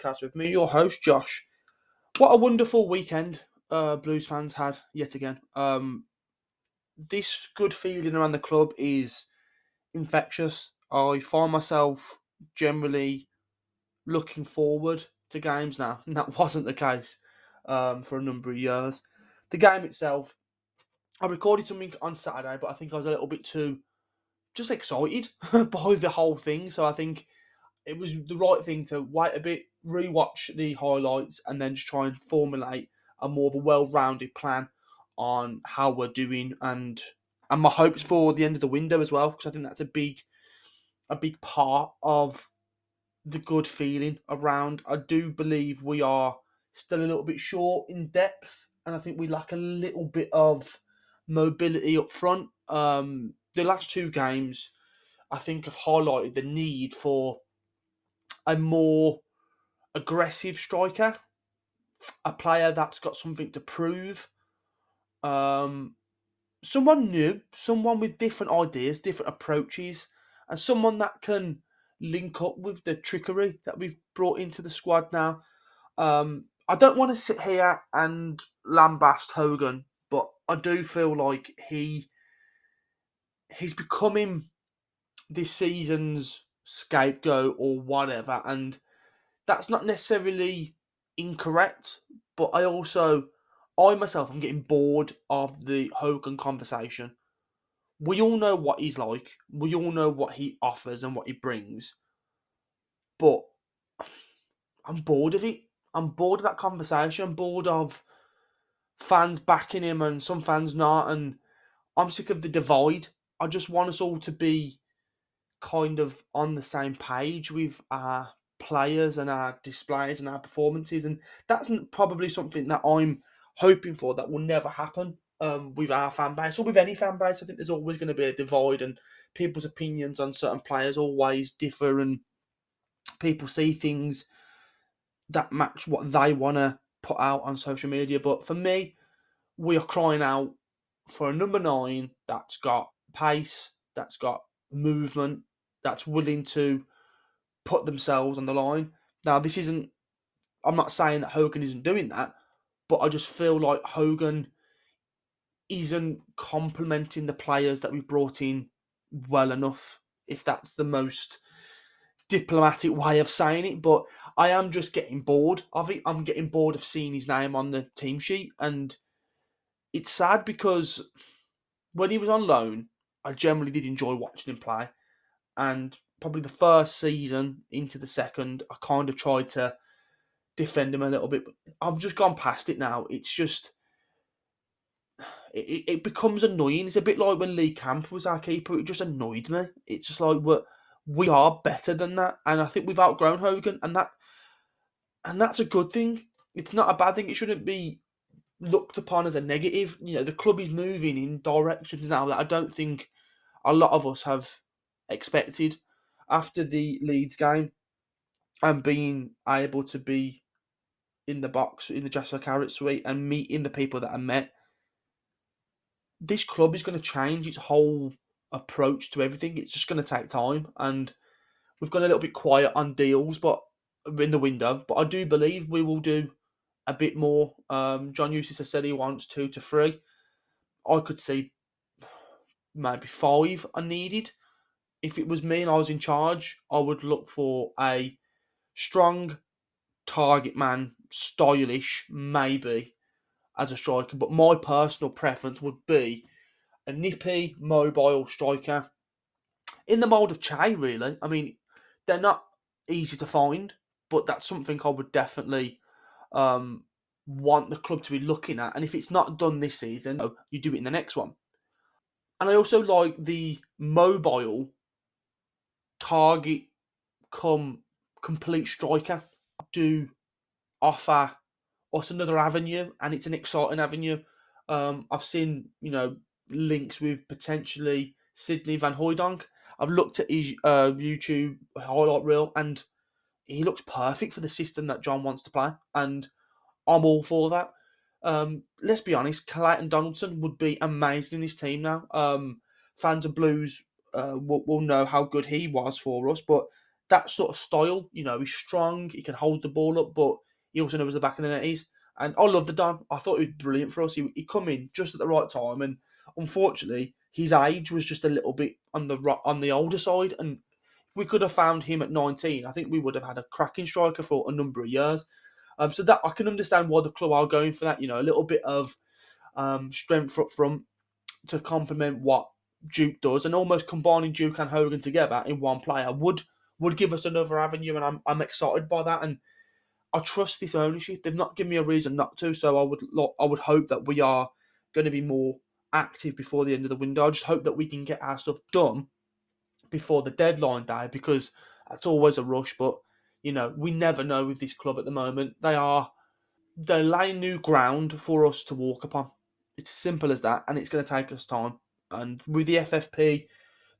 Podcast with me, your host Josh. What a wonderful weekend uh, Blues fans had yet again. Um, this good feeling around the club is infectious. I find myself generally looking forward to games now, and that wasn't the case um, for a number of years. The game itself, I recorded something on Saturday, but I think I was a little bit too just excited by the whole thing. So I think it was the right thing to wait a bit, rewatch the highlights, and then just try and formulate a more of a well-rounded plan on how we're doing and and my hopes for the end of the window as well because I think that's a big a big part of the good feeling around. I do believe we are still a little bit short in depth, and I think we lack a little bit of mobility up front. Um, the last two games, I think, have highlighted the need for a more aggressive striker, a player that's got something to prove, um, someone new, someone with different ideas, different approaches, and someone that can link up with the trickery that we've brought into the squad now. Um, I don't want to sit here and lambast Hogan, but I do feel like he he's becoming this season's scapegoat or whatever, and that's not necessarily incorrect. But I also, I myself, I'm getting bored of the Hogan conversation. We all know what he's like. We all know what he offers and what he brings. But I'm bored of it. I'm bored of that conversation. I'm bored of fans backing him and some fans not. And I'm sick of the divide. I just want us all to be kind of on the same page with our players and our displays and our performances. And that's probably something that I'm hoping for that will never happen um, with our fan base or with any fan base. I think there's always going to be a divide and people's opinions on certain players always differ and people see things that match what they want to put out on social media. But for me, we are crying out for a number nine that's got pace, that's got movement, that's willing to put themselves on the line. Now, this isn't, I'm not saying that Hogan isn't doing that, but I just feel like Hogan isn't complementing the players that we brought in well enough, if that's the most diplomatic way of saying it. But I am just getting bored of it. I'm getting bored of seeing his name on the team sheet. And it's sad because when he was on loan, I generally did enjoy watching him play. And probably the first season into the second, I kind of tried to defend him a little bit. I've just gone past it now. It's just. It, it becomes annoying. It's a bit like when Lee Camp was our keeper. It just annoyed me. It's just like we we are better than that, and I think we've outgrown Hogan, and that and that's a good thing. It's not a bad thing. It shouldn't be looked upon as a negative. You know, the club is moving in directions now that I don't think a lot of us have expected after the Leeds game and being able to be in the box in the Jasper Carrott suite and meeting the people that I met. This club is going to change its whole approach to everything. It's just going to take time, and we've gone a little bit quiet on deals, but in the window. But I do believe we will do a bit more. Um, John Eustace has said he wants two to three. I could see maybe five are needed. If it was me and I was in charge, I would look for a strong target man, stylish, maybe as a striker. But my personal preference would be a nippy, mobile striker in the mould of Che, really. I mean, they're not easy to find, but that's something I would definitely um, want the club to be looking at. And if it's not done this season, you do it in the next one. And I also like the mobile target come complete striker do offer us another avenue, and it's an exciting avenue. Um, I've seen you know links with potentially Sydney Van Hooijdonk. I've looked at his uh, YouTube highlight reel, and he looks perfect for the system that John wants to play, and I'm all for that. Um, let's be honest, Clayton Donaldson would be amazing in this team now. Um, fans of Blues uh, will, will know how good he was for us, but that sort of style. You know, he's strong, he can hold the ball up, but he also knows the back of the net is. And I love the Don. I thought he was brilliant for us. He, he come in just at the right time, and unfortunately, his age was just a little bit on the on the older side. And we could have found him at 19. I think we would have had a cracking striker for a number of years. Um, so that I can understand why the club are going for that. You know, a little bit of um, strength up front to complement what Duke does, and almost combining Duke and Hogan together in one player would would give us another avenue, and I'm I'm excited by that. And I trust this ownership. They've not given me a reason not to, so I would I would hope that we are going to be more active before the end of the window. I just hope that we can get our stuff done before the deadline day because that's always a rush. But you know, we never know with this club at the moment. They are they're laying new ground for us to walk upon. It's as simple as that, and it's going to take us time. And with the FFP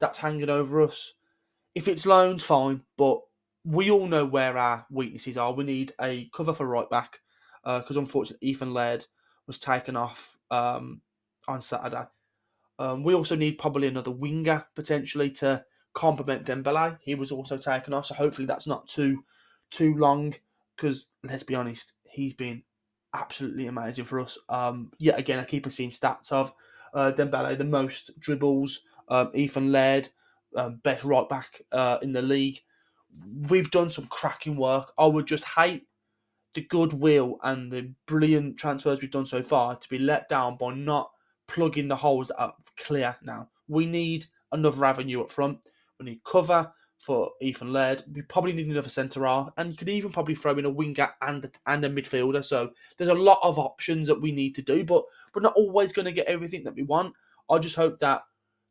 that's hanging over us, if it's loans, fine, but we all know where our weaknesses are. We need a cover for right back because uh, unfortunately Ethan Laird was taken off um, on Saturday. Um, we also need probably another winger potentially to complement Dembele. He was also taken off, so hopefully that's not too too long. Because let's be honest, he's been absolutely amazing for us. Um, yet again, I keep on seeing stats of uh, Dembele the most dribbles. Um, Ethan Laird, um, best right back uh, in the league. We've done some cracking work. I would just hate the goodwill and the brilliant transfers we've done so far to be let down by not plugging the holes are clear now. We need another avenue up front. We need cover for Ethan Laird. We probably need another centre R, and you could even probably throw in a winger and and a midfielder. So there's a lot of options that we need to do, but we're not always going to get everything that we want. I just hope that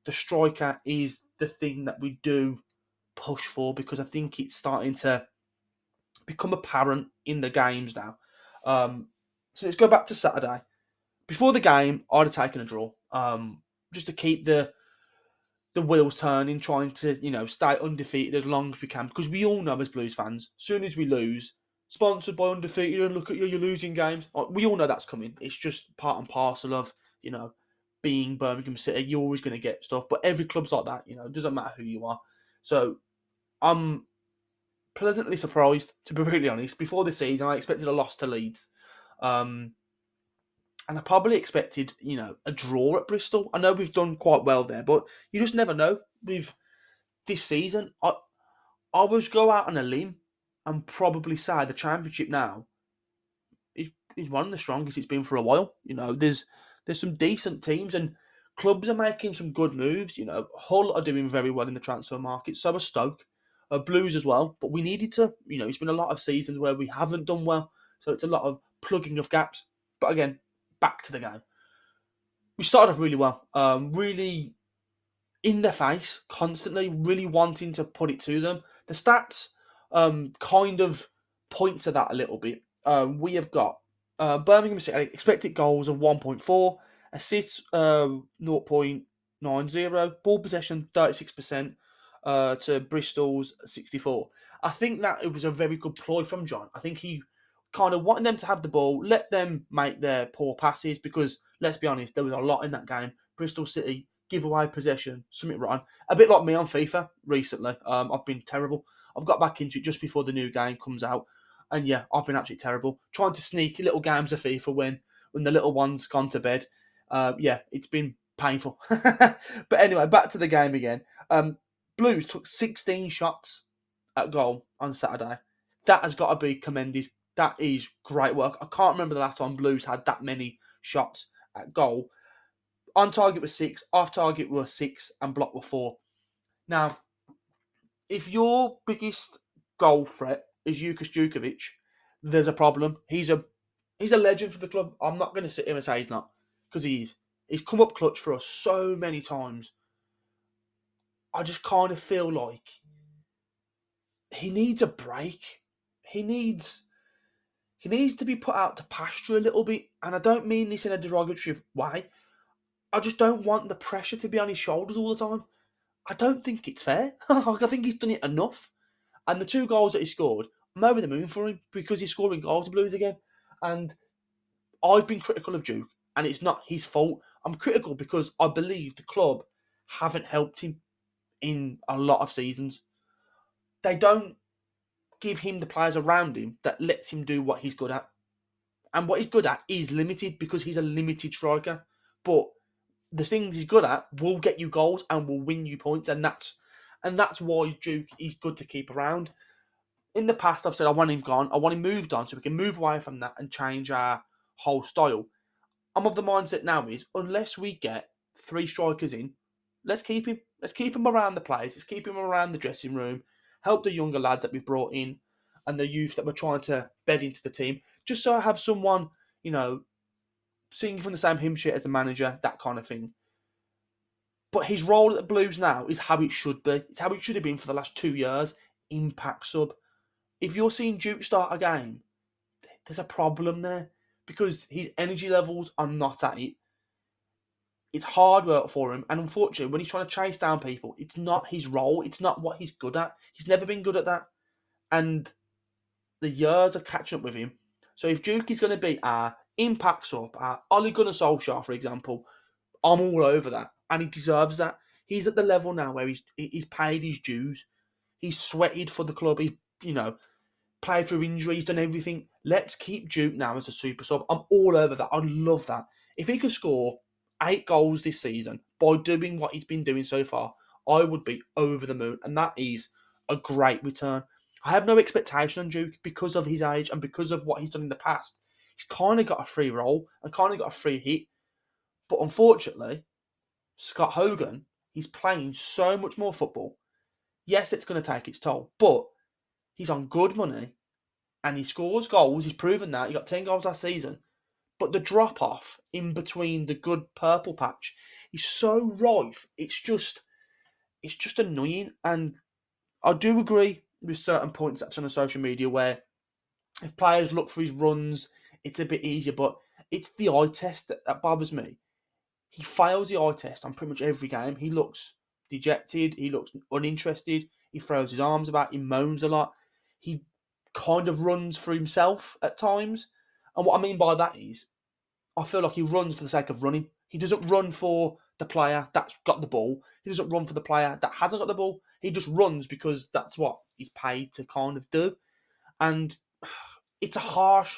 the striker is the thing that we do push for because I think it's starting to become apparent in the games now. Um, so let's go back to Saturday. Before the game, I'd have taken a draw um, just to keep the the wheels turning, trying to you know stay undefeated as long as we can because we all know as Blues fans, as soon as we lose, sponsored by undefeated, and look at you, you're losing games. We all know that's coming. It's just part and parcel of you know being Birmingham City. You're always going to get stuff, but every club's like that. You know, it doesn't matter who you are. So I'm pleasantly surprised, to be really honest. Before the season, I expected a loss to Leeds. Um, and I probably expected, you know, a draw at Bristol. I know we've done quite well there, but you just never know. With this season, I I was go out on a limb and probably say the championship now is, is one of the strongest it's been for a while. You know, there's there's some decent teams and clubs are making some good moves. You know, Hull are doing very well in the transfer market. So are Stoke, uh, Blues as well. But we needed to. You know, it's been a lot of seasons where we haven't done well. So it's a lot of plugging of gaps. But again, back to the game. We started off really well, um, really in their face, constantly, really wanting to put it to them. The stats um, kind of point to that a little bit. Um, we have got uh, Birmingham City expected goals of 1.4, assists uh, 0.90, ball possession 36% uh, to Bristol's 64. I think that it was a very good ploy from John. I think he kind of wanting them to have the ball, let them make their poor passes because let's be honest, there was a lot in that game. Bristol City give away possession, something wrong. A bit like me on FIFA recently. Um, I've been terrible. I've got back into it just before the new game comes out, and yeah, I've been absolutely terrible. Trying to sneak little games of FIFA when when the little one's gone to bed. Uh, yeah, it's been painful. but anyway, back to the game again. Um, Blues took 16 shots at goal on Saturday. That has got to be commended that is great work. I can't remember the last time Blues had that many shots at goal. On target was six, off target were six, and block were four. Now, if your biggest goal threat is Lukas Jutkiewicz, there's a problem. He's a he's a legend for the club. I'm not going to sit here and say he's not, because he is. He's come up clutch for us so many times. I just kind of feel like he needs a break. He needs he needs to be put out to pasture a little bit. And I don't mean this in a derogatory way. I just don't want the pressure to be on his shoulders all the time. I don't think it's fair. I think he's done it enough. And the two goals that he scored, I'm over the moon for him because he's scoring goals to Blues again. And I've been critical of Duke, and it's not his fault. I'm critical because I believe the club haven't helped him in a lot of seasons. they don't give him the players around him that lets him do what he's good at. And what he's good at is limited because he's a limited striker. But the things he's good at will get you goals and will win you points, and that's and that's why Duke is good to keep around. In the past, I've said I want him gone, I want him moved on, so we can move away from that and change our whole style. I'm of the mindset now is unless we get three strikers in, let's keep him. Let's keep him around the place. Let's keep him around the dressing room. Help the younger lads that we brought in and the youth that we're trying to bed into the team. Just so I have someone, you know, singing from the same hymn sheet as the manager, that kind of thing. But his role at the Blues now is how it should be. It's how it should have been for the last two years. Impact sub. If you're seeing Duke start a game, there's a problem there because his energy levels are not at it. It's hard work for him, and unfortunately, when he's trying to chase down people, it's not his role. It's not what he's good at. He's never been good at that, and the years are catching up with him. So if Duke is going to be our impact sub, our Ole Gunnar Solskjaer, for example, I'm all over that, and he deserves that. He's at the level now where he's he's paid his dues. He's sweated for the club. He's you know played through injuries, done everything. Let's keep Duke now as a super sub. I'm all over that. I love that. If he could score eight goals this season by doing what he's been doing so far, I would be over the moon. And that is a great return. I have no expectation on Duke because of his age and because of what he's done in the past. He's kind of got a free roll and kind of got a free hit. But unfortunately, Scott Hogan, he's playing so much more football. Yes, it's going to take its toll, but he's on good money and he scores goals. He's proven that. He got 10 goals last season. But the drop off in between the good purple patch is so rife. It's just it's just annoying. And I do agree with certain points that's on the social media where if players look for his runs, it's a bit easier. But it's the eye test that, that bothers me. He fails the eye test on pretty much every game. He looks dejected. He looks uninterested. He throws his arms about. He moans a lot. He kind of runs for himself at times. And what I mean by that is, I feel like he runs for the sake of running. He doesn't run for the player that's got the ball. He doesn't run for the player that hasn't got the ball. He just runs because that's what he's paid to kind of do. And it's a harsh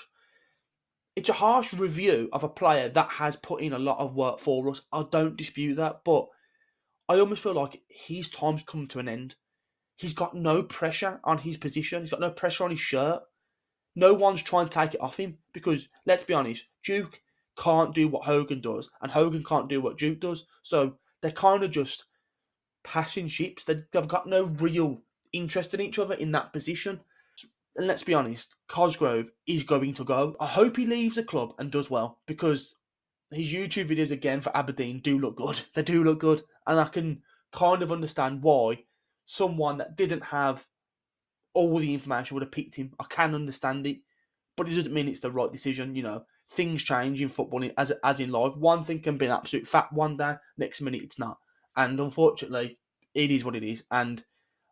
it's a harsh review of a player that has put in a lot of work for us. I don't dispute that, but I almost feel like his time's come to an end. He's got no pressure on his position. He's got no pressure on his shirt. No one's trying to take it off him because let's be honest, Duke can't do what Hogan does, and Hogan can't do what Duke does. So they're kind of just passing ships. They, have got no real interest in each other in that position. And let's be honest, Cosgrove is going to go. I hope he leaves the club and does well because his YouTube videos again for Aberdeen do look good. They do look good, and I can kind of understand why someone that didn't have all the information would have picked him. I can understand it, but it doesn't mean it's the right decision. You know, things change in football as as in life. One thing can be an absolute fact one day, next minute it's not, and unfortunately, it is what it is. And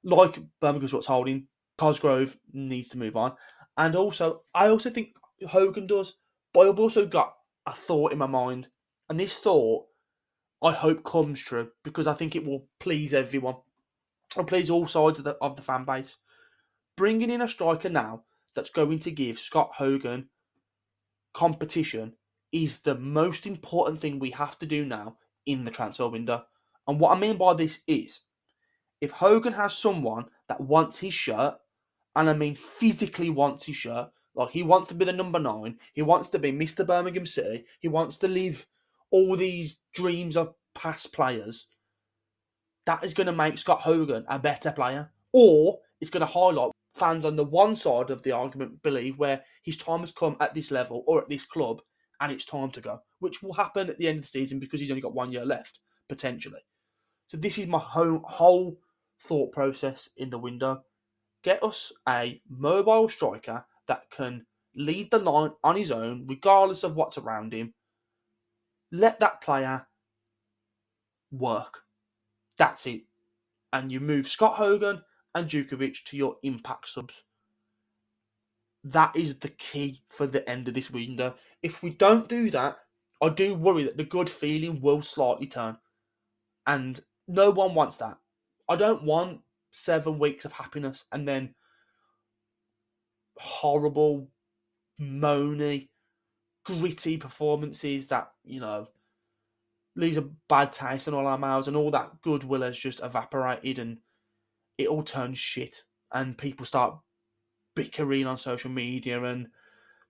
like Birmingham's what's holding, Cosgrove needs to move on, and also I also think Hogan does, but I've also got a thought in my mind, and this thought I hope comes true because I think it will please everyone, and please all sides of the of the fan base. Bringing in a striker now that's going to give Scott Hogan competition is the most important thing we have to do now in the transfer window. And what I mean by this is if Hogan has someone that wants his shirt, and I mean physically wants his shirt, like he wants to be the number nine, he wants to be Mr. Birmingham City, he wants to live all these dreams of past players, that is going to make Scott Hogan a better player. Or it's going to highlight fans on the one side of the argument believe where his time has come at this level or at this club and it's time to go, which will happen at the end of the season because he's only got one year left, potentially. So this is my whole, whole thought process in the window. Get us a mobile striker that can lead the line on his own, regardless of what's around him. Let that player work. That's it. And you move Scott Hogan and Jutkiewicz to your impact subs. That is the key for the end of this window. If we don't do that, I do worry that the good feeling will slightly turn. And no one wants that. I don't want seven weeks of happiness, and then horrible, moany, gritty performances that you know leaves a bad taste in all our mouths, and all that goodwill has just evaporated, and it all turns shit, and people start bickering on social media, and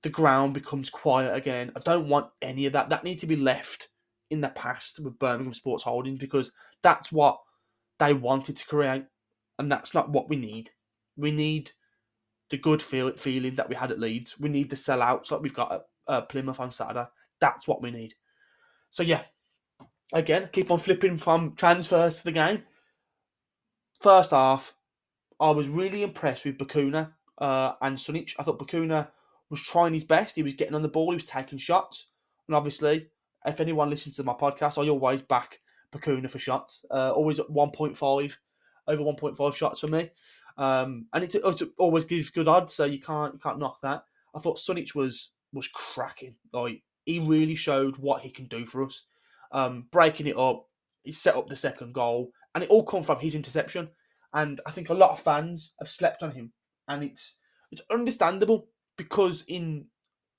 the ground becomes quiet again. I don't want any of that. That needs to be left in the past with Birmingham Sports Holdings because that's what they wanted to create, and that's not what we need. We need the good feel, feeling that we had at Leeds. We need the sellouts like we've got at uh, Plymouth on Saturday. That's what we need. So yeah, again, keep on flipping from transfers to the game. First half, I was really impressed with Bacuna uh, and Sunjic. I thought Bacuna was trying his best. He was getting on the ball. He was taking shots. And obviously, if anyone listens to my podcast, I always back Bacuna for shots. Uh, always at 1.5, over 1.5 shots for me. Um, and it, it, always gives good odds, so you can't you can't knock that. I thought Sunjic was was cracking. Like he really showed what he can do for us. Um, breaking it up, he set up the second goal, and it all come from his interception. And I think a lot of fans have slept on him, and it's it's understandable because in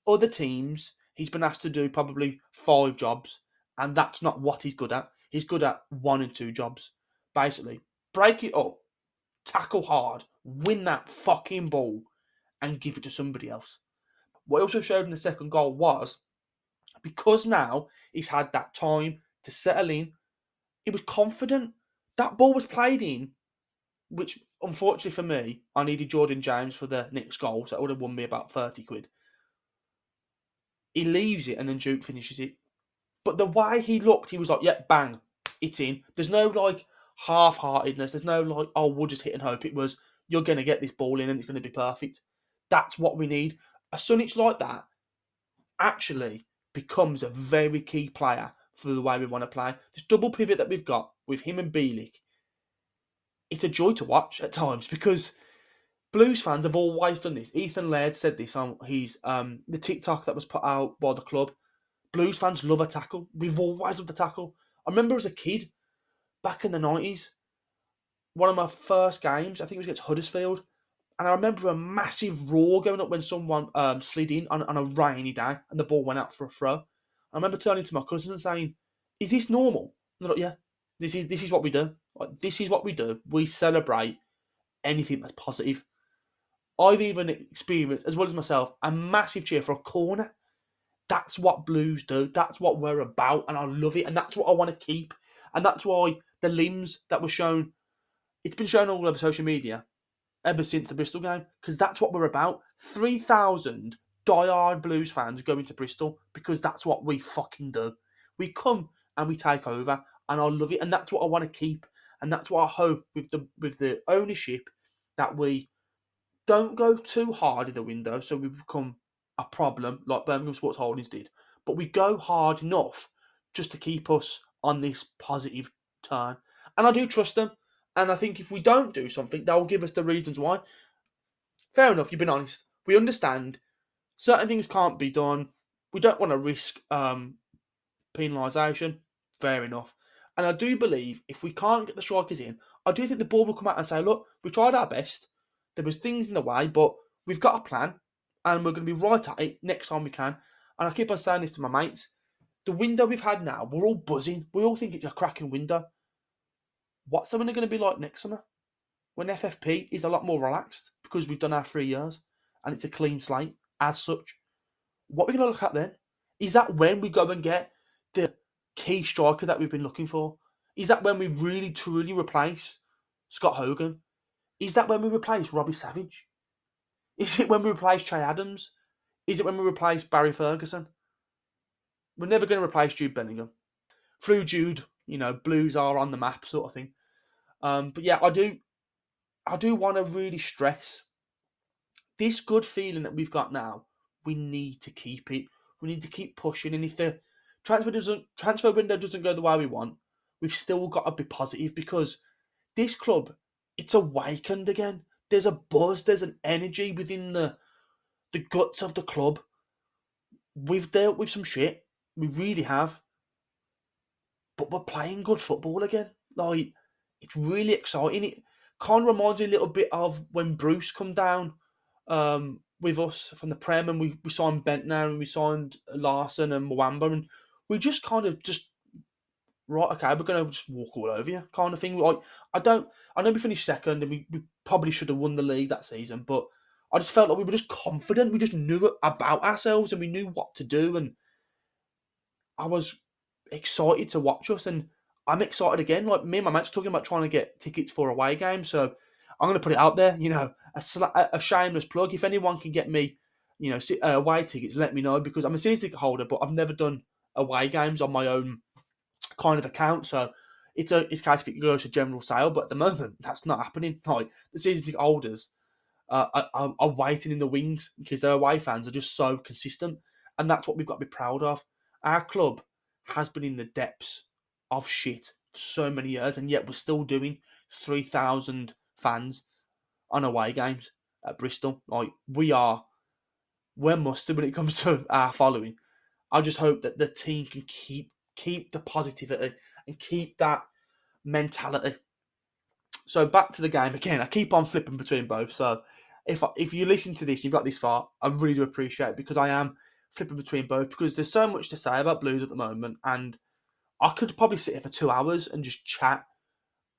other teams he's been asked to do probably five jobs, and that's not what he's good at. He's good at one and two jobs. Basically, break it up, tackle hard, win that fucking ball, and give it to somebody else. What also showed in the second goal was because now he's had that time to settle in, he was confident. That ball was played in, which unfortunately for me, I needed Jordan James for the next goal, so that would have won me about 30 quid. He leaves it and then Duke finishes it. But the way he looked, he was like, yeah, bang, it's in. There's no like half heartedness. There's no like, oh, we'll just hit and hope. It was, you're going to get this ball in and it's going to be perfect. That's what we need a Sunjic like that actually becomes a very key player for the way we want to play. This double pivot that we've got with him and Bielik, it's a joy to watch at times because Blues fans have always done this. Ethan Laird said this on his um the TikTok that was put out by the club. Blues fans love a tackle. We've always loved a tackle. I remember as a kid, back in the nineties, one of my first games, I think it was against Huddersfield, and I remember a massive roar going up when someone um, slid in on, on a rainy day and the ball went out for a throw. I remember turning to my cousin and saying, "Is this normal?" And they're like, "Yeah, this is this is what we do. This is what we do. We celebrate anything that's positive." I've even experienced, as well as myself, a massive cheer for a corner. That's what Blues do. That's what we're about, and I love it. And that's what I want to keep. And that's why the limbs that were shown, it's been shown all over social media ever since the Bristol game because that's what we're about. 3,000 diehard Blues fans going to Bristol because that's what we fucking do. We come and we take over, and I love it, and that's what I want to keep, and that's what I hope with the with the ownership that we don't go too hard in the window, so we become a problem like Birmingham Sports Holdings did, but we go hard enough just to keep us on this positive turn, and I do trust them. And I think if we don't do something, they'll give us the reasons why. Fair enough, you've been honest. We understand certain things can't be done. We don't want to risk um, penalisation. Fair enough. And I do believe if we can't get the strikers in, I do think the board will come out and say, look, we tried our best. There was things in the way, but we've got a plan and we're going to be right at it next time we can. And I keep on saying this to my mates. The window we've had now, we're all buzzing. We all think it's a cracking window. What's summer going to be like next summer? When FFP is a lot more relaxed because we've done our three years and it's a clean slate as such. What are we going to look at then? Is that when we go and get the key striker that we've been looking for? Is that when we really truly replace Scott Hogan? Is that when we replace Robbie Savage? Is it when we replace Che Adams? Is it when we replace Barry Ferguson? We're never going to replace Jude Bellingham. Through Jude, you know, Blues are on the map, sort of thing. Um, but yeah, I do, I do want to really stress this good feeling that we've got now. We need to keep it. We need to keep pushing. And if the transfer doesn't transfer window doesn't go the way we want, we've still got to be positive because this club, it's awakened again. There's a buzz. There's an energy within the the guts of the club. We've dealt with some shit. We really have. But we're playing good football again. Like it's really exciting. It, kind of reminds me a little bit of when Bruce come down um, with us from the Prem and we, we signed Bendtner and we signed Larsson and Muamba and we just kind of just right, okay, we're gonna just walk all over you, kind of thing. Like I don't, I know we finished second and we, we probably should have won the league that season, but I just felt like we were just confident. We just knew about ourselves and we knew what to do, and I was excited to watch us. And I'm excited again. Like me and my mates talking about trying to get tickets for away games, so I'm to put it out there. You know, a, a shameless plug. If anyone can get me, you know, uh, away tickets, let me know because I'm a season ticket holder, but I've never done away games on my own kind of account. So it's a it's case if it goes to general sale, but at the moment that's not happening. Like the season ticket holders uh, are, are, waiting in the wings because their away fans are just so consistent, and that's what we've got to be proud of. Our club has been in the depths of shit for so many years, and yet we're still doing three thousand fans on away games at Bristol. Like we are, we're mustard when it comes to our following. I just hope that the team can keep keep the positivity and keep that mentality. So back to the game again. I keep on flipping between both. So if if you listen to this, you've got this far, I really do appreciate it because I am flipping between both because there's so much to say about Blues at the moment, and I could probably sit here for two hours and just chat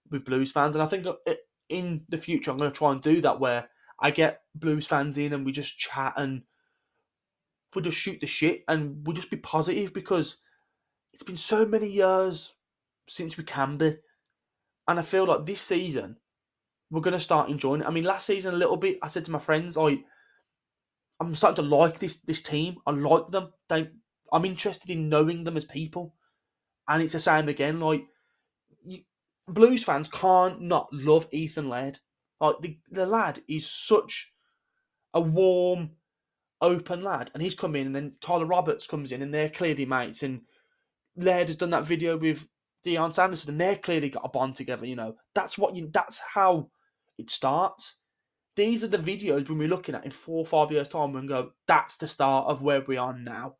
with Blues fans, and I think uh, in the future I'm going to try and do that where I get Blues fans in and we just chat and we just shoot the shit and we just be positive because it's been so many years since we can be. And I feel like this season we're gonna start enjoying it. I mean, last season a little bit. I said to my friends, I I'm starting to like this this team. I like them. They I'm interested in knowing them as people. And it's the same again. Like you, Blues fans can't not love Ethan Laird. Like the the lad is such a warm, open lad, and he's come in, and then Tyler Roberts comes in, and they're clearly mates, and Laird has done that video with Dion Sanderson, and they're clearly got a bond together. You know, that's what you. That's how it starts. These are the videos when we're looking at in four or five years' time and go, that's the start of where we are now.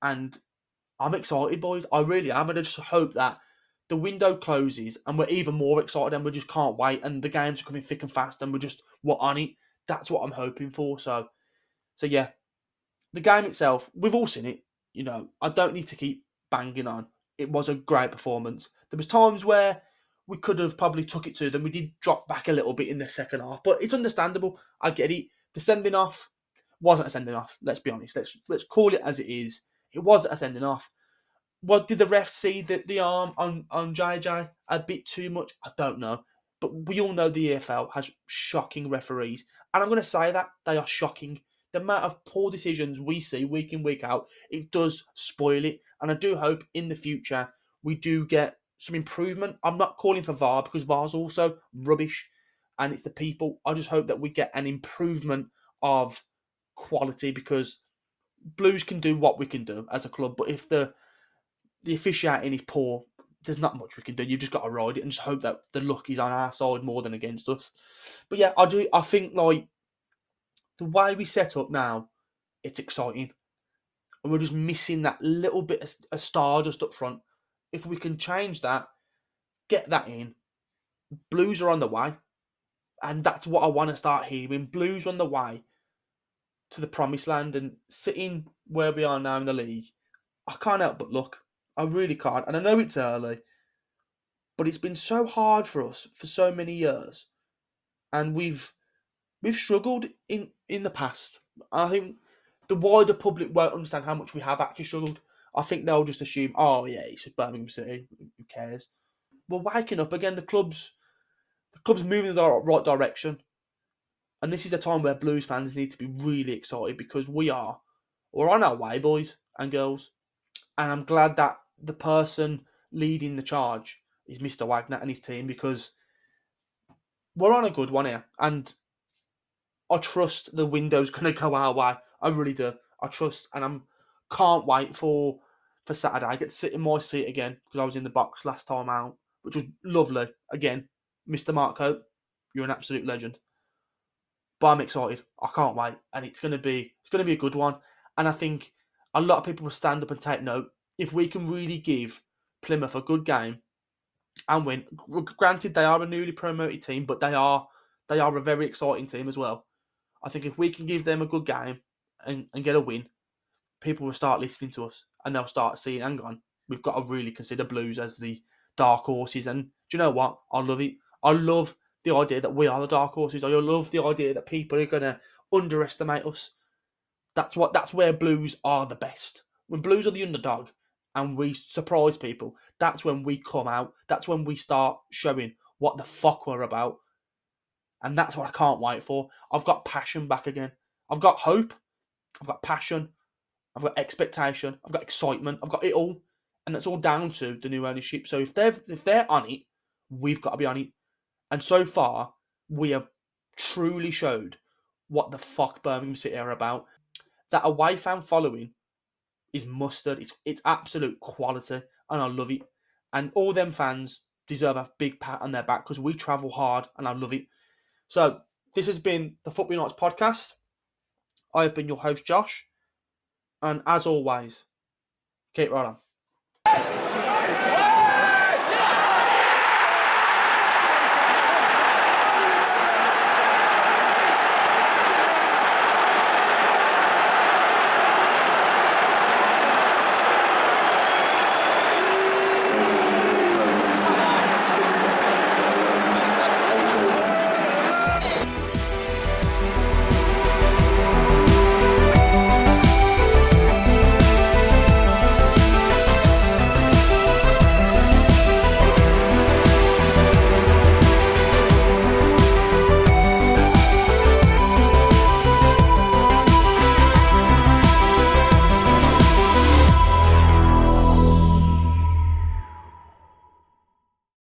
And I'm excited, boys. I really am. And I just hope that the window closes and we're even more excited and we just can't wait and the games are coming thick and fast and we're just we're on it. That's what I'm hoping for. So so yeah. The game itself, we've all seen it. You know, I don't need to keep banging on. It was a great performance. There was times where we could have probably took it to them. We did drop back a little bit in the second half, but it's understandable. I get it. The sending off wasn't a sending off. Let's be honest. Let's let's call it as it is. It was a sending off. What did the ref see the, the arm on on Jai Jai a bit too much? I don't know, but we all know the EFL has shocking referees, and I'm going to say that they are shocking the amount of poor decisions we see week in, week out, it does spoil it. And I do hope in the future we do get some improvement. I'm not calling for VAR because VAR's also rubbish and it's the people. I just hope that we get an improvement of quality because Blues can do what we can do as a club, but if the the officiating is poor, there's not much we can do. You've just got to ride it and just hope that the luck is on our side more than against us. But yeah, I do. I think like the way we set up now, it's exciting. And we're just missing that little bit of, of stardust up front. If we can change that, get that in, Blues are on the way. And that's what I want to start hearing. Blues on the way to the promised land and sitting where we are now in the league. I can't help but look. I really can't. And I know it's early, but it's been so hard for us for so many years. And we've we've struggled in in the past. I think the wider public won't understand how much we have actually struggled. I think they'll just assume, oh yeah, it's just Birmingham City. Who cares? We're waking up again. The club's the club's moving in the right direction, and this is a time where Blues fans need to be really excited because we are we're on our way, boys and girls. And I'm glad that the person leading the charge is Mr. Wagner and his team because we're on a good one here. And I trust the window's going to go our way. I really do. I trust, and I'm can't wait for for Saturday. I get to sit in my seat again because I was in the box last time out, which was lovely. Again, Mr. Marco, you're an absolute legend. But I'm excited. I can't wait, and it's to be it's to be a good one. And I think a lot of people will stand up and take note if we can really give Plymouth a good game and win. Granted, they are a newly promoted team, but they are they are a very exciting team as well. I think if we can give them a good game and, and get a win, people will start listening to us and they'll start seeing, hang on, we've got to really consider Blues as the dark horses. And do you know what? I love it. I love the idea that we are the dark horses. I love the idea that people are going to underestimate us. That's what. That's where Blues are the best. When Blues are the underdog and we surprise people, that's when we come out. That's when we start showing what the fuck we're about. And that's what I can't wait for. I've got passion back again. I've got hope. I've got passion. I've got expectation. I've got excitement. I've got it all, and that's all down to the new ownership. So if they're if they're on it, we've got to be on it. And so far, we have truly showed what the fuck Birmingham City are about. That away fan following is mustard. It's it's absolute quality, and I love it. And all them fans deserve a big pat on their back because we travel hard, and I love it. So this has been the Football Unites podcast. I have been your host, Josh. And as always, keep right on.